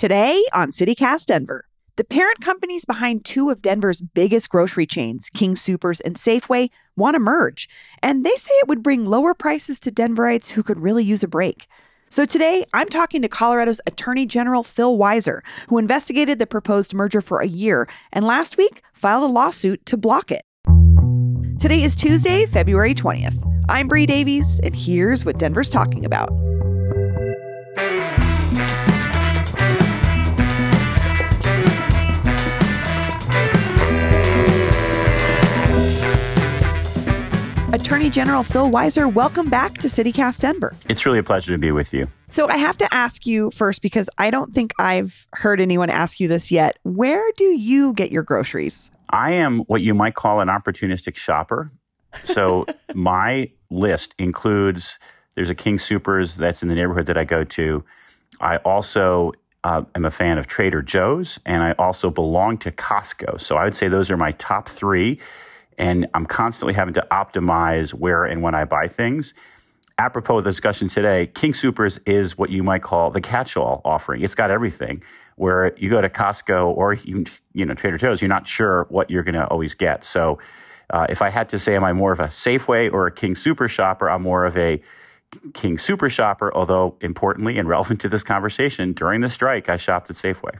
Today on CityCast Denver, the parent companies behind two of Denver's biggest grocery chains, King Soopers and Safeway, want to merge, and they say it would bring lower prices to Denverites who could really use a break. So today, I'm talking to Colorado's Attorney General Phil Weiser, who investigated the proposed merger for a year and last week filed a lawsuit to block it. Today is Tuesday, February 20th. I'm Bree Davies, and here's what Denver's talking about. Attorney General Phil Weiser, welcome back to CityCast Denver. It's really a pleasure to be with you. So, I have to ask you first because I don't think I've heard anyone ask you this yet. Where do you get your groceries? I am what you might call an opportunistic shopper. So, my list includes there's a King Soopers that's in the neighborhood that I go to. I also uh, am a fan of Trader Joe's, and I also belong to Costco. So, I would say those are my top three and I'm constantly having to optimize where and when I buy things. Apropos of the discussion today, King Soopers is what you might call the catch-all offering. It's got everything. Where you go to Costco or even you know Trader Joe's, you're not sure what you're going to always get. So, uh, if I had to say, am I more of a Safeway or a King Sooper shopper? I'm more of a King Sooper shopper. Although importantly and relevant to this conversation, during the strike, I shopped at Safeway.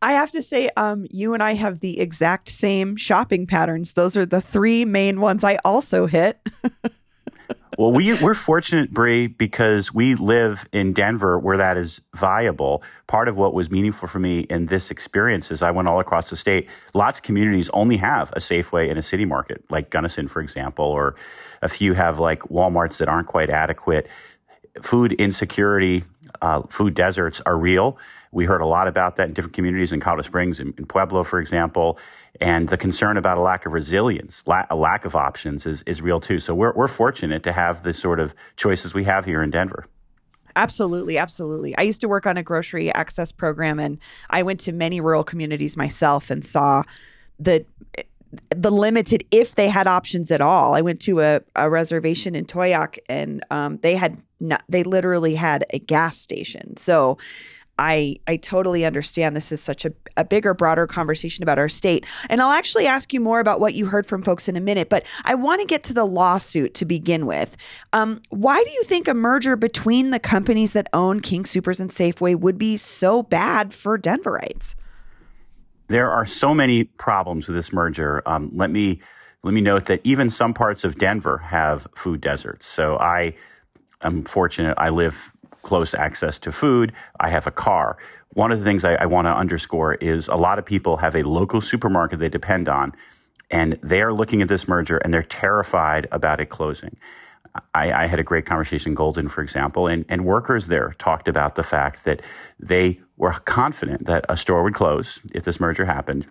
I have to say, um, you and I have the exact same shopping patterns. Those are the three main ones I also hit. well, we we're fortunate, Bree, because we live in Denver where that is viable. Part of what was meaningful for me in this experience is I went all across the state. Lots of communities only have a Safeway and a city market, like Gunnison, for example, or a few have like WalMarts that aren't quite adequate. Food insecurity, uh, food deserts are real. We heard a lot about that in different communities in Colorado Springs, in, in Pueblo, for example. And the concern about a lack of resilience, la- a lack of options is, is real too. So we're, we're fortunate to have the sort of choices we have here in Denver. Absolutely, absolutely. I used to work on a grocery access program and I went to many rural communities myself and saw the the limited if they had options at all. I went to a, a reservation in Towaoc and um, they had not, they literally had a gas station. So I I totally understand this is such a, a bigger, broader conversation about our state. And I'll actually ask you more about what you heard from folks in a minute, but I want to get to the lawsuit to begin with. Um, why do you think a merger between the companies that own King Soopers and Safeway would be so bad for Denverites? There are so many problems with this merger. Um, let me let me note that even some parts of Denver have food deserts. So I am fortunate. I live close access to food. I have a car. One of the things I, I want to underscore is a lot of people have a local supermarket they depend on, and they are looking at this merger and they're terrified about it closing. I, I, had a great conversation in Golden, for example, and, and workers there talked about the fact that they were confident that a store would close if this merger happened.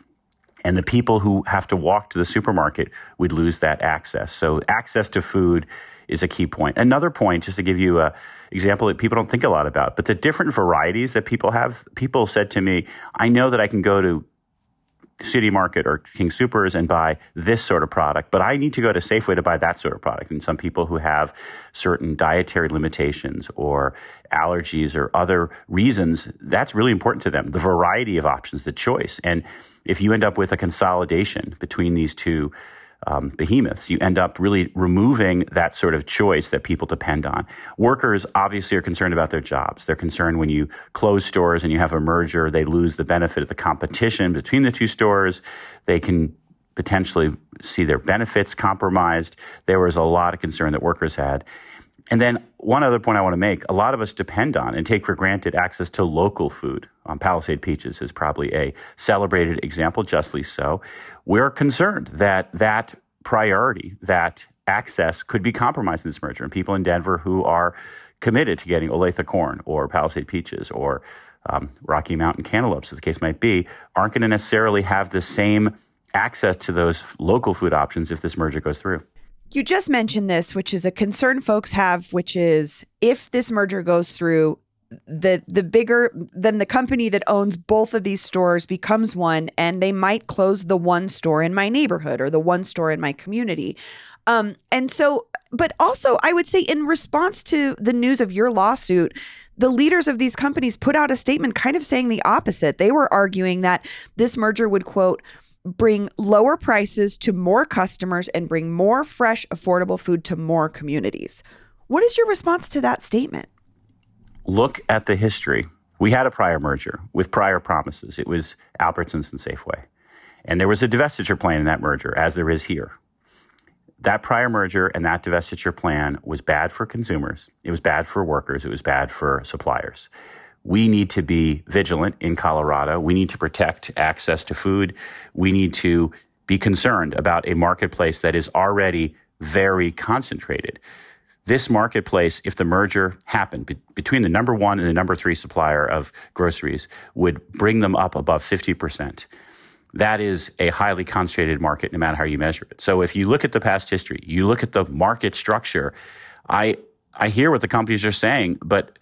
And the people who have to walk to the supermarket would lose that access. So, access to food is a key point. Another point, just to give you a example that people don't think a lot about, but the different varieties that people have. People said to me, "I know that I can go to City Market or King Soopers and buy this sort of product, but I need to go to Safeway to buy that sort of product. And some people who have certain dietary limitations or allergies or other reasons, that's really important to them. The variety of options, the choice. And if you end up with a consolidation between these two um, behemoths, you end up really removing that sort of choice that people depend on. Workers obviously are concerned about their jobs. They're concerned when you close stores and you have a merger, they lose the benefit of the competition between the two stores. They can potentially see their benefits compromised. There was a lot of concern that workers had. And then one other point I want to make a lot of us depend on and take for granted access to local food. Um, Palisade Peaches is probably a celebrated example, justly so. We're concerned that that priority, that access could be compromised in this merger. And people in Denver who are committed to getting Olathe corn or Palisade peaches or um, Rocky Mountain cantaloupes, as the case might be, aren't going to necessarily have the same access to those local food options if this merger goes through. You just mentioned this, which is a concern folks have, which is if this merger goes through, the the bigger then the company that owns both of these stores becomes one and they might close the one store in my neighborhood or the one store in my community. Um and so but also i would say in response to the news of your lawsuit the leaders of these companies put out a statement kind of saying the opposite. They were arguing that this merger would quote bring lower prices to more customers and bring more fresh, affordable food to more communities. What is your response to that statement? Look at the history. We had a prior merger with prior promises. It was Albertsons and Safeway. And there was a divestiture plan in that merger, as there is here. That prior merger and that divestiture plan was bad for consumers. It was bad for workers. It was bad for suppliers we need to be vigilant in Colorado. We need to protect access to food. We need to be concerned about a marketplace that is already very concentrated. This marketplace, if the merger happened be- between the number one and the number three supplier of groceries, would bring them up above 50%. That is a highly concentrated market, no matter how you measure it. So if you look at the past history, you look at the market structure, I, I hear what the companies are saying, but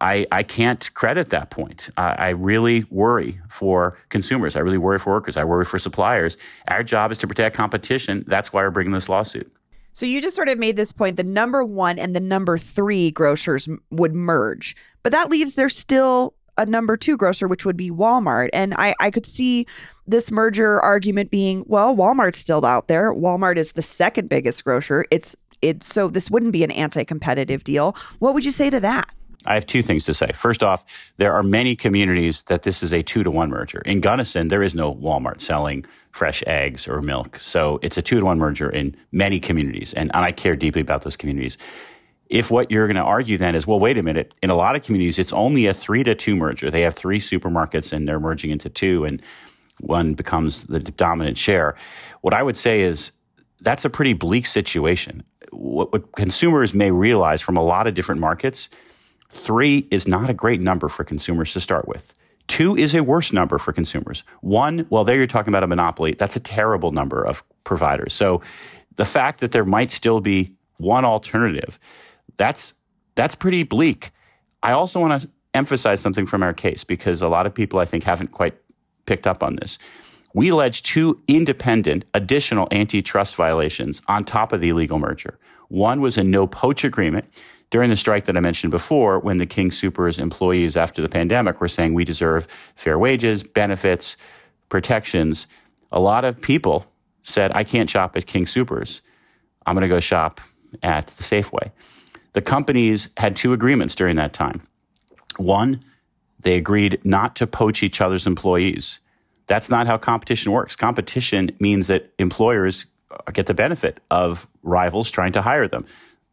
I, I can't credit that point. I, I really worry for consumers. I really worry for workers. I worry for suppliers. Our job is to protect competition. That's why we're bringing this lawsuit. So you just sort of made this point the number one and the number three grocers would merge, but that leaves there still a number two grocer, which would be Walmart. And I, I could see this merger argument being, well, Walmart's still out there. Walmart is the second biggest grocer. It's it so this wouldn't be an anti-competitive deal. What would you say to that? I have two things to say. First off, there are many communities that this is a two to one merger. In Gunnison, there is no Walmart selling fresh eggs or milk. So it's a two to one merger in many communities. And, and I care deeply about those communities. If what you're going to argue then is, well, wait a minute, in a lot of communities, it's only a three to two merger. They have three supermarkets and they're merging into two, and one becomes the dominant share. What I would say is that's a pretty bleak situation. What, what consumers may realize from a lot of different markets Three is not a great number for consumers to start with. Two is a worse number for consumers. One, well, there you're talking about a monopoly. That's a terrible number of providers. So the fact that there might still be one alternative, that's that's pretty bleak. I also want to emphasize something from our case because a lot of people I think haven't quite picked up on this. We allege two independent additional antitrust violations on top of the illegal merger. One was a no poach agreement during the strike that I mentioned before, when the King Sooper's employees after the pandemic were saying we deserve fair wages, benefits, protections, a lot of people said, I can't shop at King Sooper's. I'm going to go shop at the Safeway. The companies had two agreements during that time. One, they agreed not to poach each other's employees. That's not how competition works. Competition means that employers get the benefit of rivals trying to hire them.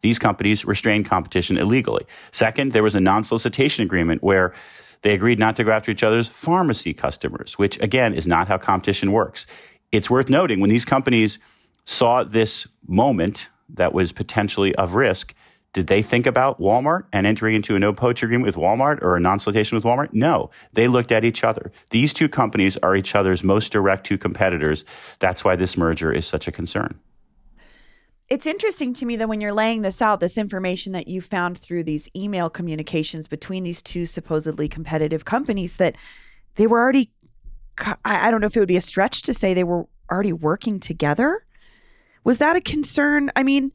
These companies restrained competition illegally. Second, there was a non solicitation agreement where they agreed not to go after each other's pharmacy customers, which again is not how competition works. It's worth noting when these companies saw this moment that was potentially of risk, did they think about Walmart and entering into a no poach agreement with Walmart or a non solicitation with Walmart? No. They looked at each other. These two companies are each other's most direct two competitors. That's why this merger is such a concern it's interesting to me that when you're laying this out, this information that you found through these email communications between these two supposedly competitive companies, that they were already, I don't know if it would be a stretch to say they were already working together. Was that a concern? I mean,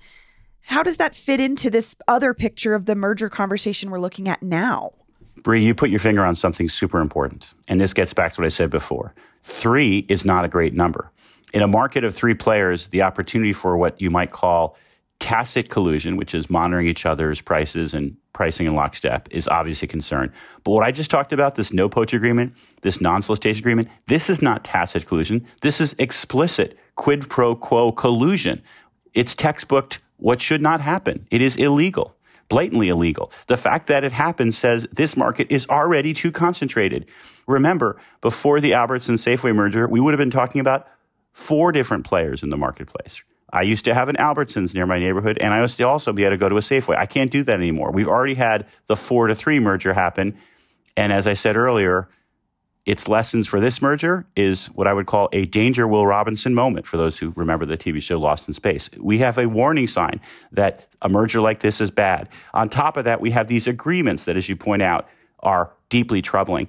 how does that fit into this other picture of the merger conversation we're looking at now? Bree, you put your finger on something super important. And this gets back to what I said before. Three is not a great number in a market of three players, the opportunity for what you might call tacit collusion, which is monitoring each other's prices and pricing in lockstep, is obviously a concern. But what I just talked about, this no poach agreement, this non solicitation agreement, this is not tacit collusion. This is explicit quid pro quo collusion. It's textbooked what should not happen. It is illegal, blatantly illegal. The fact that it happens says this market is already too concentrated. Remember, before the Albertson Safeway merger, we would have been talking about four different players in the marketplace. I used to have an Albertsons near my neighborhood, and I used to also be able to go to a Safeway. I can't do that anymore. We've already had the four to three merger happen. And as I said earlier, its lessons for this merger is what I would call a danger Will Robinson moment for those who remember the TV show Lost in Space. We have a warning sign that a merger like this is bad. On top of that, we have these agreements that, as you point out, are deeply troubling.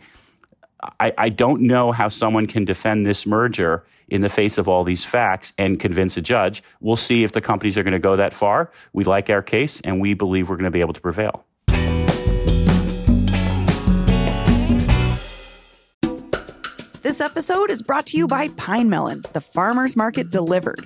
I, I don't know how someone can defend this merger in the face of all these facts and convince a judge. We'll see if the companies are going to go that far. We like our case, and we believe we're going to be able to prevail. This episode is brought to you by Pinemelon, the farmer's market delivered.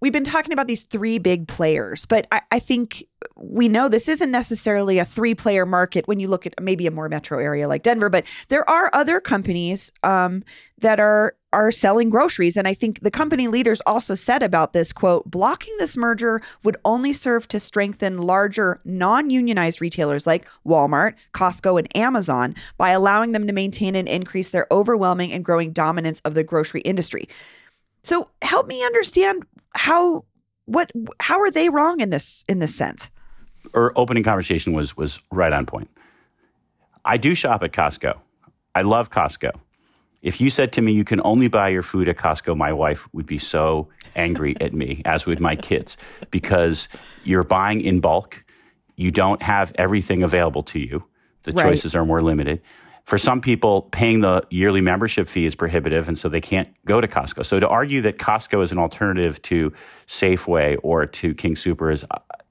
We've been talking about these three big players, but I, I think we know this isn't necessarily a three player market when you look at maybe a more metro area like Denver, but there are other companies um, that are are selling groceries. And i think the company leaders also said about this quote blocking this merger would only serve to strengthen larger non-unionized retailers like walmart costco and amazon by allowing them to maintain and increase their overwhelming and growing dominance of the grocery industry so help me understand how what how are they wrong in this in this sense? Our opening conversation was was right on point. I do shop at Costco. I love Costco. If you said to me you can only buy your food at Costco, my wife would be so angry at me, as would my kids, because you're buying in bulk. You don't have everything available to you. The right. choices are more limited for some people, paying the yearly membership fee is prohibitive, and so they can't go to Costco. So to argue that Costco is an alternative to Safeway or to King Sooper is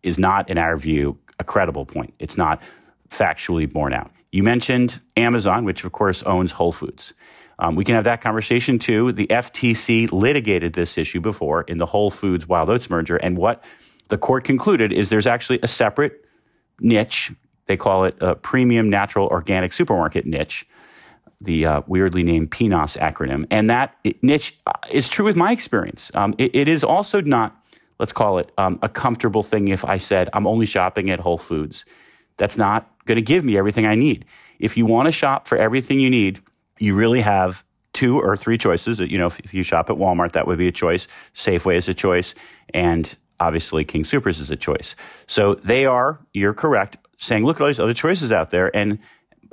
is not, in our view, a credible point. It's not factually borne out. You mentioned Amazon, which of course owns Whole Foods. Um, we can have that conversation too. The FTC litigated this issue before in the Whole Foods Wild Oats merger, and what the court concluded is there's actually a separate niche they call it a premium natural organic supermarket niche, the uh, weirdly named PNOS acronym. And that niche uh, is true with my experience. Um, it, it is also not, let's call it, um, a comfortable thing if I said, I'm only shopping at Whole Foods. That's not going to give me everything I need. If you want to shop for everything you need, you really have two or three choices. You know, if, if, you shop at Walmart, that would be a choice. Safeway is a choice, and obviously King Soopers is a choice. So they are, you're correct, saying, look at all these other choices out there. And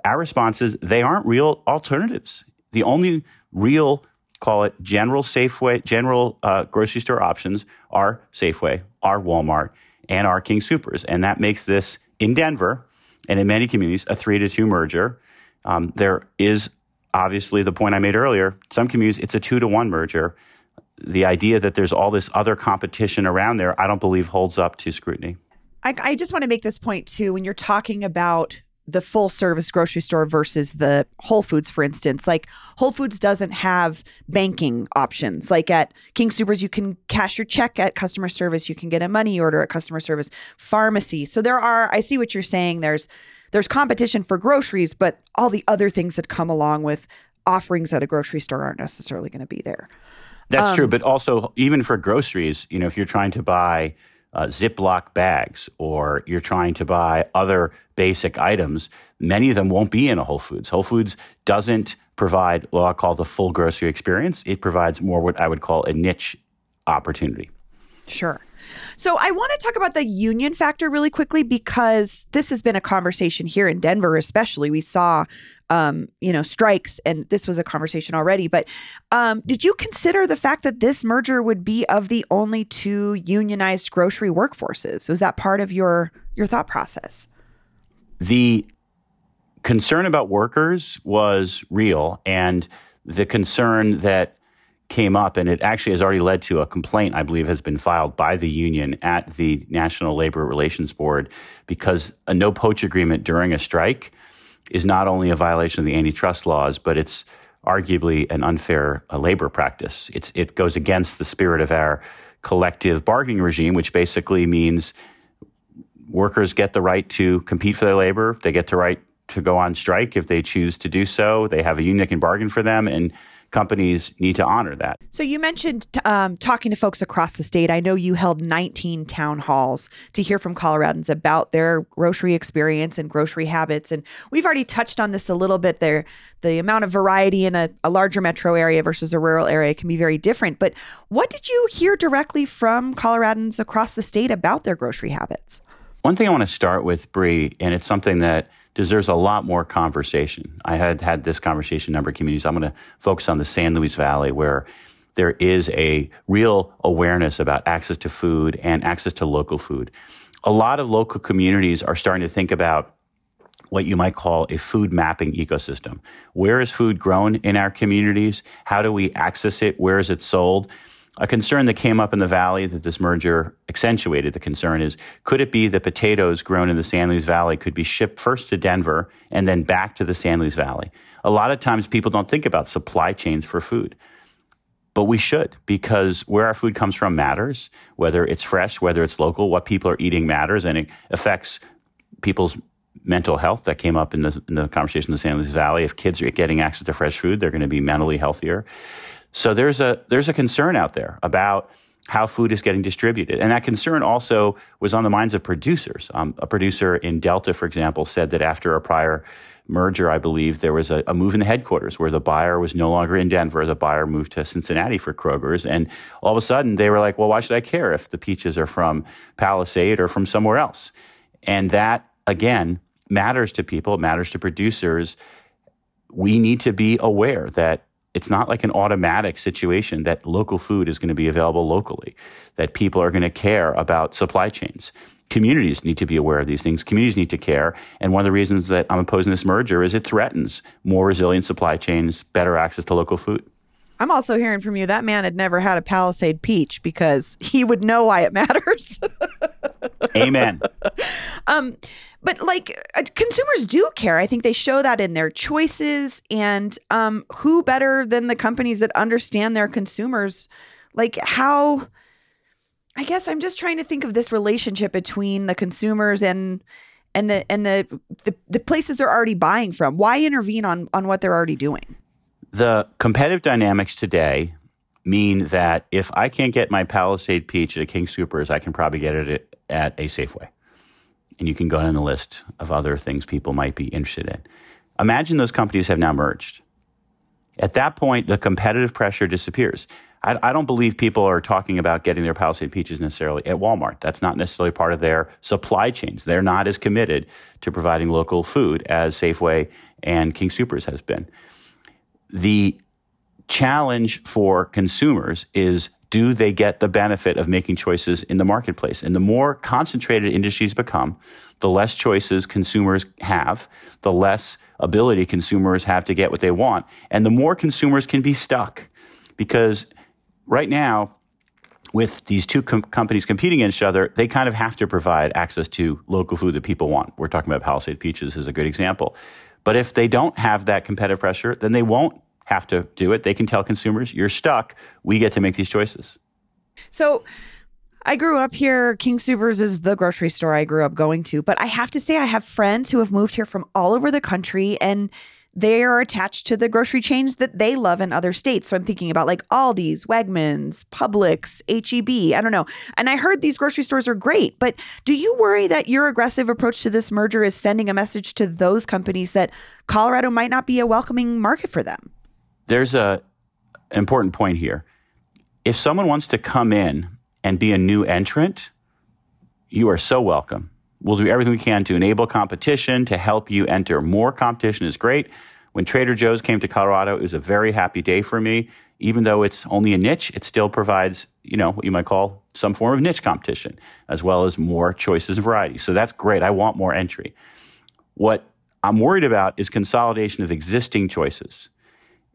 our response is they aren't real alternatives. The only real, call it general Safeway, general uh, grocery store options are Safeway, are Walmart, and our King Soopers. And that makes this in Denver and in many communities a three to two merger. Um, there is obviously the point I made earlier. Some communities, it's a two to one merger. The idea that there's all this other competition around there, I don't believe holds up to scrutiny. I, I just want to make this point too. When you're talking about the full service grocery store versus the Whole Foods, for instance. Like Whole Foods doesn't have banking options. Like at King Soopers, you can cash your check at customer service. You can get a money order at customer service. Pharmacy. So there are. I see what you're saying. There's there's competition for groceries, but all the other things that come along with offerings at a grocery store aren't necessarily going to be there. That's um, true. But also, even for groceries, you know, if you're trying to buy uh, Ziploc bags or you're trying to buy other basic items, many of them won't be in a Whole Foods. Whole Foods doesn't provide what I call the full grocery experience. It provides more what I would call a niche opportunity. Sure. So I want to talk about the union factor really quickly because this has been a conversation here in Denver, especially. We saw um, you know, strikes, and this was a conversation already. But um, did you consider the fact that this merger would be of the only two unionized grocery workforces? Was that part of your your thought process? The concern about workers was real, and the concern that came up, and it actually has already led to a complaint, I believe, has been filed by the union at the National Labor Relations Board because a no poach agreement during a strike is not only a violation of the antitrust laws, but it's arguably an unfair uh, labor practice. It's, it goes against the spirit of our collective bargaining regime, which basically means workers get the right to compete for their labor. They get the right to go on strike if they choose to do so. They have a union that can bargain for them, and companies need to honor that. So you mentioned um, talking to folks across the state. I know you held 19 town halls to hear from Coloradans about their grocery experience and grocery habits. And we've already touched on this a little bit there. The amount of variety in a, a larger metro area versus a rural area can be very different. But what did you hear directly from Coloradans across the state about their grocery habits? One thing I want to start with, Bree, and it's something that deserves a lot more conversation. I had had this conversation in a number of communities. I'm going to focus on the San Luis Valley, where there is a real awareness about access to food and access to local food. A lot of local communities are starting to think about what you might call a food mapping ecosystem. Where is food grown in our communities? How do we access it? Where is it sold? A concern that came up in the valley that this merger accentuated the concern is could it be that potatoes grown in the San Luis Valley could be shipped first to Denver and then back to the San Luis Valley? A lot of times people don't think about supply chains for food. But we should because where our food comes from matters, whether it's fresh, whether it's local, what people are eating matters, and it affects people's mental health that came up in the, in the conversation in the San Luis Valley. If kids are getting access to fresh food, they're going to be mentally healthier. So there's a there's a concern out there about how food is getting distributed, and that concern also was on the minds of producers. Um, a producer in Delta, for example, said that after a prior merger, I believe there was a, a, move in the headquarters where the buyer was no longer in Denver. The buyer moved to Cincinnati for Kroger's. And all of a sudden they were like, well, why should I care if the peaches are from Palisade or from somewhere else? And that, again, matters to people, it matters to producers. We need to be aware that it's not like an automatic situation that local food is going to be available locally, that people are going to care about supply chains. Communities need to be aware of these things. Communities need to care. And one of the reasons that I'm opposing this merger is it threatens more resilient supply chains, better access to local food. I'm also hearing from you that man had never had a Palisade peach because he would know why it matters. Amen. Um, but like uh, consumers do care. I think they show that in their choices. And um, who better than the companies that understand their consumers? Like how. I guess I'm just trying to think of this relationship between the consumers and and the and the, the the places they're already buying from. Why intervene on on what they're already doing? The competitive dynamics today mean that if I can't get my Palisade peach at a King Soopers, I can probably get it at a Safeway and you can go down the list of other things people might be interested in. Imagine those companies have now merged. At that point, the competitive pressure disappears. I, I, don't believe people are talking about getting their Palisade peaches necessarily at Walmart. That's not necessarily part of their supply chains. They're not as committed to providing local food as Safeway and King Soopers has been. The challenge for consumers is do they get the benefit of making choices in the marketplace? And the more concentrated industries become, the less choices consumers have, the less ability consumers have to get what they want, and the more consumers can be stuck. Because right now, with these two com- companies competing against each other, they kind of have to provide access to local food that people want. We're talking about Palisade Peaches as a good example. But if they don't have that competitive pressure, then they won't have to do it. They can tell consumers, you're stuck. We get to make these choices. So I grew up here. King Soopers is the grocery store I grew up going to. But I have to say, I have friends who have moved here from all over the country and they are attached to the grocery chains that they love in other states. So I'm thinking about like Aldi's, Wegmans, Publix, HEB. I don't know. And I heard these grocery stores are great, but do you worry that your aggressive approach to this merger is sending a message to those companies that Colorado might not be a welcoming market for them? There's a important point here. If someone wants to come in and be a new entrant, you are so welcome. We'll do everything we can to enable competition, to help you enter. More competition is great. When Trader Joe's came to Colorado, it was a very happy day for me. Even though it's only a niche, it still provides, you know, what you might call some form of niche competition, as well as more choices and variety. So that's great. I want more entry. What I'm worried about is consolidation of existing choices.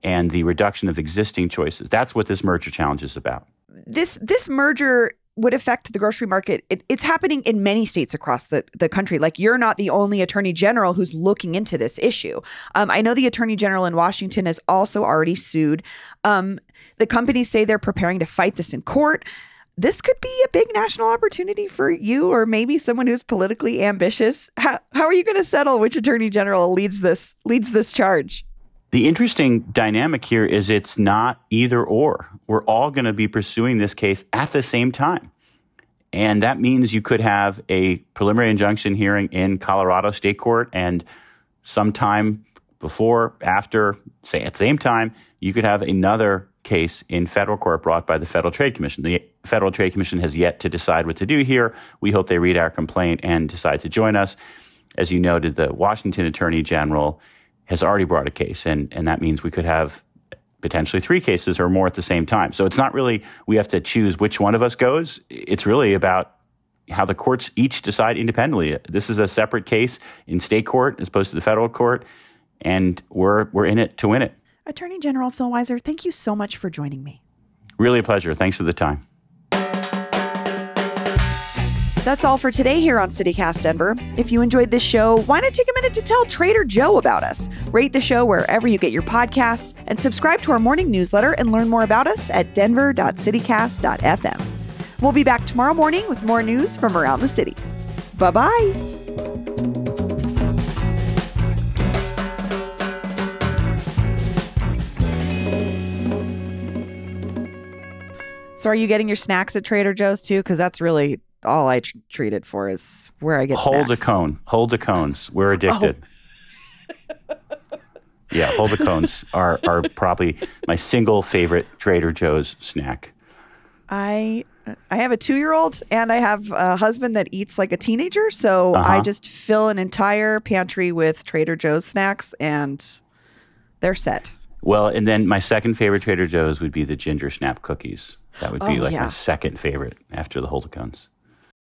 And the reduction of existing choices. That's what this merger challenge is about. This this merger would affect the grocery market. It, it's happening in many states across the, the country. Like you're not the only attorney general who's looking into this issue. Um, I know the attorney general in Washington has also already sued. Um, the companies say they're preparing to fight this in court. This could be a big national opportunity for you or maybe someone who's politically ambitious. How, how are you going to settle which attorney general leads this leads this charge? The interesting dynamic here is it's not either or. We're all going to be pursuing this case at the same time. And that means you could have a preliminary injunction hearing in Colorado State Court and sometime before, after, say at the same time, you could have another case in federal court brought by the Federal Trade Commission. The Federal Trade Commission has yet to decide what to do here. We hope they read our complaint and decide to join us. As you noted, the Washington Attorney General has already brought a case, and, and that means we could have potentially three cases or more at the same time. So it's not really we have to choose which one of us goes. It's really about how the courts each decide independently. This is a separate case in state court as opposed to the federal court, and we're we're in it to win it. Attorney General Phil Weiser, thank you so much for joining me. Really a pleasure. Thanks for the time. That's all for today here on CityCast Denver. If you enjoyed this show, why not take a minute to tell Trader Joe about us? Rate the show wherever you get your podcasts and subscribe to our morning newsletter and learn more about us at denver.citycast.fm. We'll be back tomorrow morning with more news from around the city. Bye bye. So, are you getting your snacks at Trader Joe's too? Because that's really all I tr- treat it for is where I get hold snacks. a cone. Hold the cones. We're addicted. Oh. yeah, hold the cones are are probably my single favorite Trader Joe's snack. I I have a two year old and I have a husband that eats like a teenager, so uh-huh. I just fill an entire pantry with Trader Joe's snacks and they're set. Well, and then my second favorite Trader Joe's would be the ginger snap cookies. That would be oh, like yeah. my second favorite after the Hold the Cones.